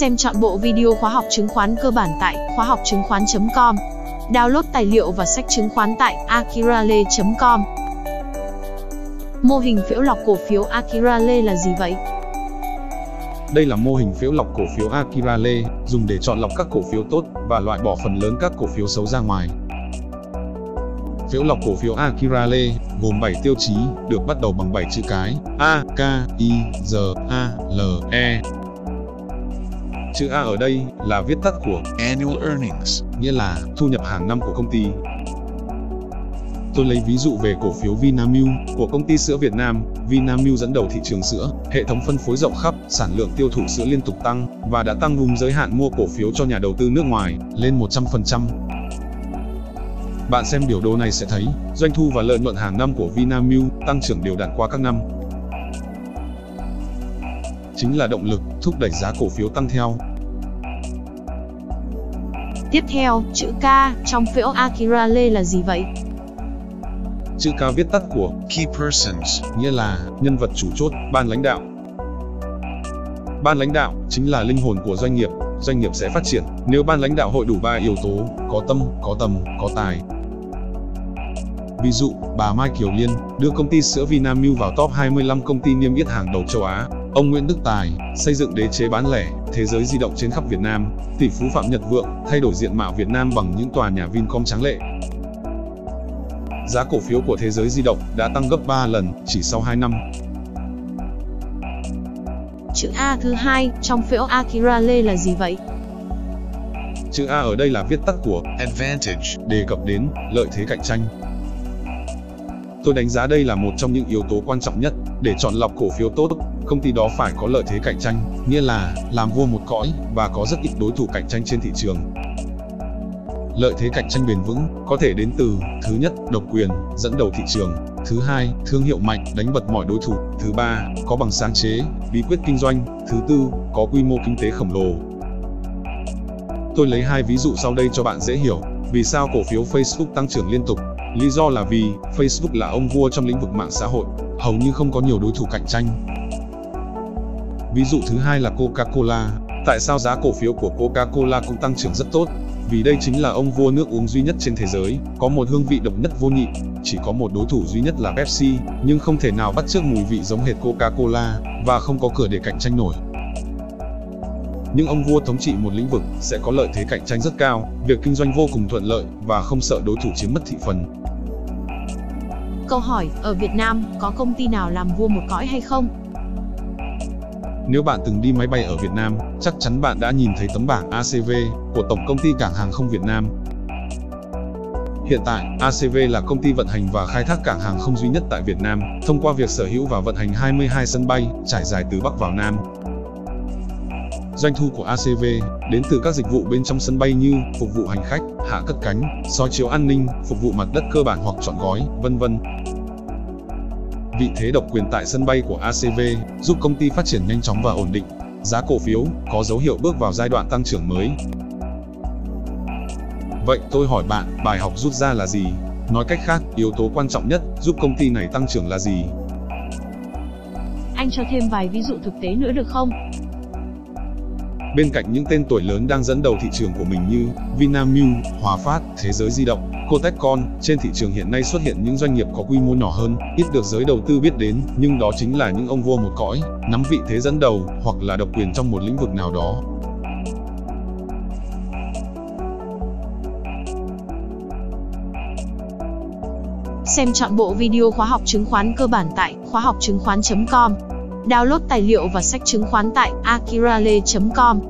Xem chọn bộ video khóa học chứng khoán cơ bản tại khóa học chứng khoán.com. Download tài liệu và sách chứng khoán tại akirale.com. Mô hình phễu lọc cổ phiếu Akirale là gì vậy? Đây là mô hình phễu lọc cổ phiếu Akirale, dùng để chọn lọc các cổ phiếu tốt và loại bỏ phần lớn các cổ phiếu xấu ra ngoài. Phễu lọc cổ phiếu Akirale gồm 7 tiêu chí, được bắt đầu bằng 7 chữ cái A, K, I, R, A, L, E. Chữ A ở đây là viết tắt của annual earnings, nghĩa là thu nhập hàng năm của công ty. Tôi lấy ví dụ về cổ phiếu Vinamilk của công ty sữa Việt Nam. Vinamilk dẫn đầu thị trường sữa, hệ thống phân phối rộng khắp, sản lượng tiêu thụ sữa liên tục tăng và đã tăng vùng giới hạn mua cổ phiếu cho nhà đầu tư nước ngoài lên 100%. Bạn xem biểu đồ này sẽ thấy, doanh thu và lợi nhuận hàng năm của Vinamilk tăng trưởng đều đặn qua các năm. Chính là động lực thúc đẩy giá cổ phiếu tăng theo. Tiếp theo, chữ K trong phễu Akirale là gì vậy? Chữ K viết tắt của key persons, nghĩa là nhân vật chủ chốt, ban lãnh đạo. Ban lãnh đạo chính là linh hồn của doanh nghiệp, doanh nghiệp sẽ phát triển nếu ban lãnh đạo hội đủ ba yếu tố, có tâm, có tầm, có tài. Ví dụ, bà Mai Kiều Liên đưa công ty sữa Vinamilk vào top 25 công ty niêm yết hàng đầu châu Á. Ông Nguyễn Đức Tài xây dựng đế chế bán lẻ, thế giới di động trên khắp Việt Nam. Tỷ phú Phạm Nhật Vượng thay đổi diện mạo Việt Nam bằng những tòa nhà Vincom tráng lệ. Giá cổ phiếu của thế giới di động đã tăng gấp 3 lần chỉ sau 2 năm. Chữ A thứ hai trong phễu Akirale là gì vậy? Chữ A ở đây là viết tắt của advantage, đề cập đến lợi thế cạnh tranh. Tôi đánh giá đây là một trong những yếu tố quan trọng nhất để chọn lọc cổ phiếu tốt. Công ty đó phải có lợi thế cạnh tranh, nghĩa là làm vua một cõi và có rất ít đối thủ cạnh tranh trên thị trường. Lợi thế cạnh tranh bền vững có thể đến từ thứ nhất, độc quyền, dẫn đầu thị trường, thứ hai, thương hiệu mạnh, đánh bật mọi đối thủ, thứ ba, có bằng sáng chế, bí quyết kinh doanh, thứ tư, có quy mô kinh tế khổng lồ. Tôi lấy hai ví dụ sau đây cho bạn dễ hiểu. Vì sao cổ phiếu Facebook tăng trưởng liên tục? Lý do là vì Facebook là ông vua trong lĩnh vực mạng xã hội, hầu như không có nhiều đối thủ cạnh tranh. Ví dụ thứ hai là Coca-Cola. Tại sao giá cổ phiếu của Coca-Cola cũng tăng trưởng rất tốt? Vì đây chính là ông vua nước uống duy nhất trên thế giới, có một hương vị độc nhất vô nhị. Chỉ có một đối thủ duy nhất là Pepsi, nhưng không thể nào bắt chước mùi vị giống hệt Coca-Cola và không có cửa để cạnh tranh nổi. Những ông vua thống trị một lĩnh vực sẽ có lợi thế cạnh tranh rất cao, việc kinh doanh vô cùng thuận lợi và không sợ đối thủ chiếm mất thị phần. Câu hỏi, ở Việt Nam, có công ty nào làm vua một cõi hay không? Nếu bạn từng đi máy bay ở Việt Nam, chắc chắn bạn đã nhìn thấy tấm bảng ACV của Tổng công ty Cảng hàng không Việt Nam. Hiện tại, ACV là công ty vận hành và khai thác cảng hàng không duy nhất tại Việt Nam, thông qua việc sở hữu và vận hành 22 sân bay, trải dài từ Bắc vào Nam. Doanh thu của ACV đến từ các dịch vụ bên trong sân bay như phục vụ hành khách, hạ cất cánh, soi chiếu an ninh, phục vụ mặt đất cơ bản hoặc chọn gói, vân vân. Vị thế độc quyền tại sân bay của ACV giúp công ty phát triển nhanh chóng và ổn định. Giá cổ phiếu có dấu hiệu bước vào giai đoạn tăng trưởng mới. Vậy tôi hỏi bạn, bài học rút ra là gì? Nói cách khác, yếu tố quan trọng nhất giúp công ty này tăng trưởng là gì? Anh cho thêm vài ví dụ thực tế nữa được không? Bên cạnh những tên tuổi lớn đang dẫn đầu thị trường của mình như Vinamilk, Hòa Phát, Thế giới di động, Cotecon, trên thị trường hiện nay xuất hiện những doanh nghiệp có quy mô nhỏ hơn, ít được giới đầu tư biết đến, nhưng đó chính là những ông vua một cõi, nắm vị thế dẫn đầu hoặc là độc quyền trong một lĩnh vực nào đó. Xem chọn bộ video khóa học chứng khoán cơ bản tại khóa học chứng khoán.com. Download tài liệu và sách chứng khoán tại akirale.com.